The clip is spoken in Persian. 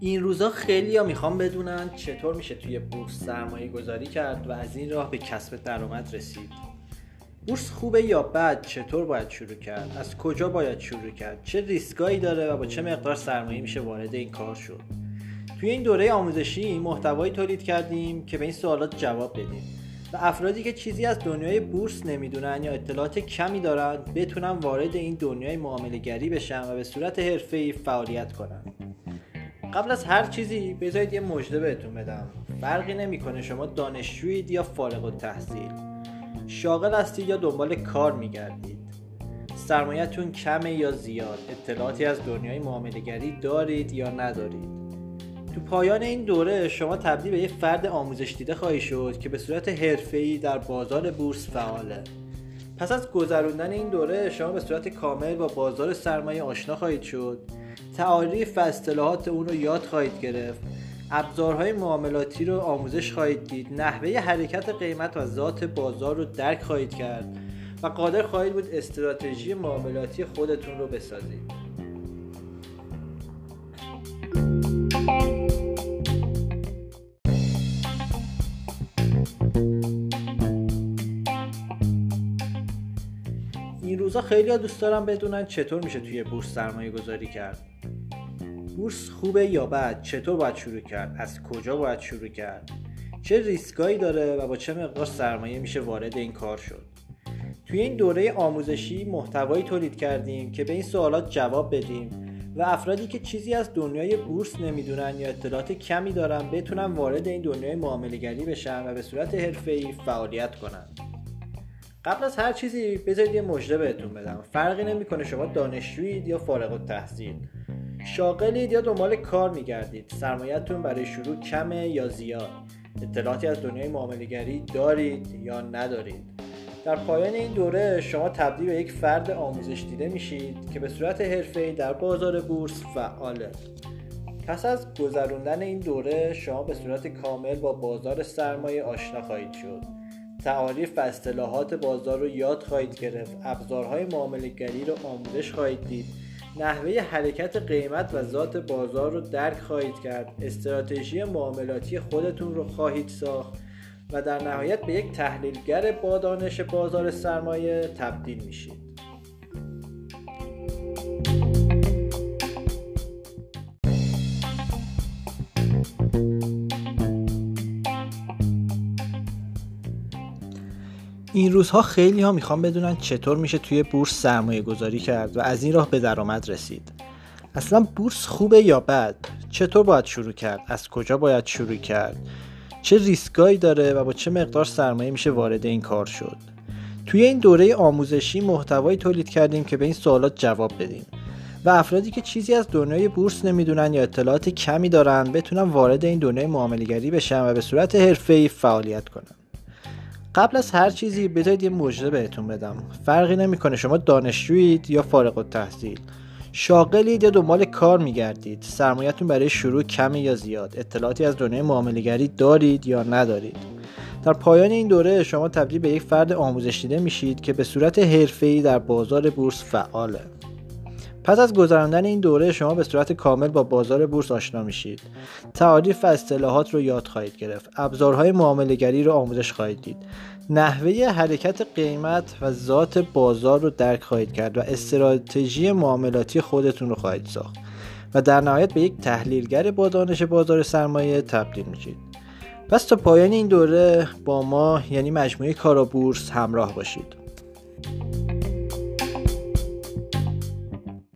این روزا خیلی ها می‌خوام بدونن چطور میشه توی بورس سرمایه گذاری کرد و از این راه به کسب درآمد رسید. بورس خوبه یا بد؟ چطور باید شروع کرد؟ از کجا باید شروع کرد؟ چه ریسکایی داره و با چه مقدار سرمایه میشه وارد این کار شد؟ توی این دوره آموزشی محتوایی تولید کردیم که به این سوالات جواب بدیم. و افرادی که چیزی از دنیای بورس نمی‌دونن یا اطلاعات کمی دارن بتونن وارد این دنیای معامله گری بشن و به صورت حرفه‌ای فعالیت کنن. قبل از هر چیزی بذارید یه مژده بهتون بدم. فرقی نمی‌کنه شما دانشجویید یا فارغ التحصیل. شاغل هستید یا دنبال کار میگردید. سرمایهتون کمه یا زیاد؟ اطلاعاتی از دنیای معاملهگری دارید یا ندارید؟ تو پایان این دوره شما تبدیل به یک فرد آموزش دیده خواهی شد که به صورت حرفه‌ای در بازار بورس فعاله. پس از گذراندن این دوره شما به صورت کامل با بازار سرمایه آشنا خواهید شد. تعاریف و اصطلاحات اون رو یاد خواهید گرفت. ابزارهای معاملاتی رو آموزش خواهید دید. نحوه حرکت قیمت و ذات بازار رو درک خواهید کرد. و قادر خواهید بود استراتژی معاملاتی خودتون رو بسازید. این روزا خیلی ها دوست دارم بدونن چطور میشه توی بورس سرمایه گذاری کرد. بورس خوبه یا بد؟ چطور باید شروع کرد؟ از کجا باید شروع کرد؟ چه ریسکایی داره و با چه مقدار سرمایه میشه وارد این کار شد؟ توی این دوره آموزشی محتوایی تولید کردیم که به این سوالات جواب بدیم و افرادی که چیزی از دنیای بورس نمی‌دونن یا اطلاعات کمی دارن بتونن وارد این دنیای معاملهگری بشن و به صورت حرفه‌ای فعالیت کنن. قبل از هر چیزی بذارید یه مژده بهتون بدم. فرقی نمی‌کنه شما دانشجویید یا فارغ التحصیل. شاغلید یا دنبال کار میگردید. سرمایهتون برای شروع کمه یا زیاد. اطلاعاتی از دنیای معاملهگری دارید یا ندارید. در پایان این دوره شما تبدیل به یک فرد آموزش دیده میشید که به صورت حرفه‌ای در بازار بورس فعاله پس از گذراندن این دوره شما به صورت کامل با بازار سرمایه آشنا خواهید شد. تعاریف و اصطلاحات بازار رو یاد خواهید گرفت. ابزارهای معاملهگری رو آموزش خواهید دید. نحوه حرکت قیمت و ذات بازار رو درک خواهید کرد. استراتژی معاملاتی خودتون رو خواهید ساخت و در نهایت به یک تحلیلگر با دانش بازار سرمایه تبدیل میشید. این روزها خیلی ها می‌خوان بدونن چطور میشه توی بورس سرمایه گذاری کرد و از این راه به درآمد رسید. اصلا بورس خوبه یا بد؟ چطور باید شروع کرد؟ از کجا باید شروع کرد؟ چه ریسکایی داره و با چه مقدار سرمایه میشه وارد این کار شد؟ توی این دوره آموزشی محتوایی تولید کردیم که به این سوالات جواب بدیم و افرادی که چیزی از دنیای بورس نمی‌دونن یا اطلاعات کمی دارن بتونن وارد این دنیای معاملهگری بشن و به صورت حرفه‌ای فعالیت کنن. قبل از هر چیزی بذارید یه مژده بهتون بدم. فرقی نمی‌کنه شما دانشجویید یا فارغ التحصیل. شاغلید یا دنبال کار میگردید. سرمایهتون برای شروع کمی یا زیاد. اطلاعاتی از دنیای معاملهگری دارید یا ندارید. در پایان این دوره شما تبدیل به یک فرد آموزش دیده میشید که به صورت حرفه‌ای در بازار بورس فعاله. پس از گذراندن این دوره شما به صورت کامل با بازار بورس آشنا میشید. تعاریف و اصطلاحات رو یاد خواهید گرفت. ابزارهای معاملهگری رو آموزش خواهید دید. نحوه حرکت قیمت و ذات بازار رو درک خواهید کرد و استراتژی معاملاتی خودتون رو خواهید ساخت و در نهایت به یک تحلیلگر با دانش بازار سرمایه تبدیل میشید. پس تا پایان این دوره با ما یعنی مجموعه کارا بورس همراه باشید.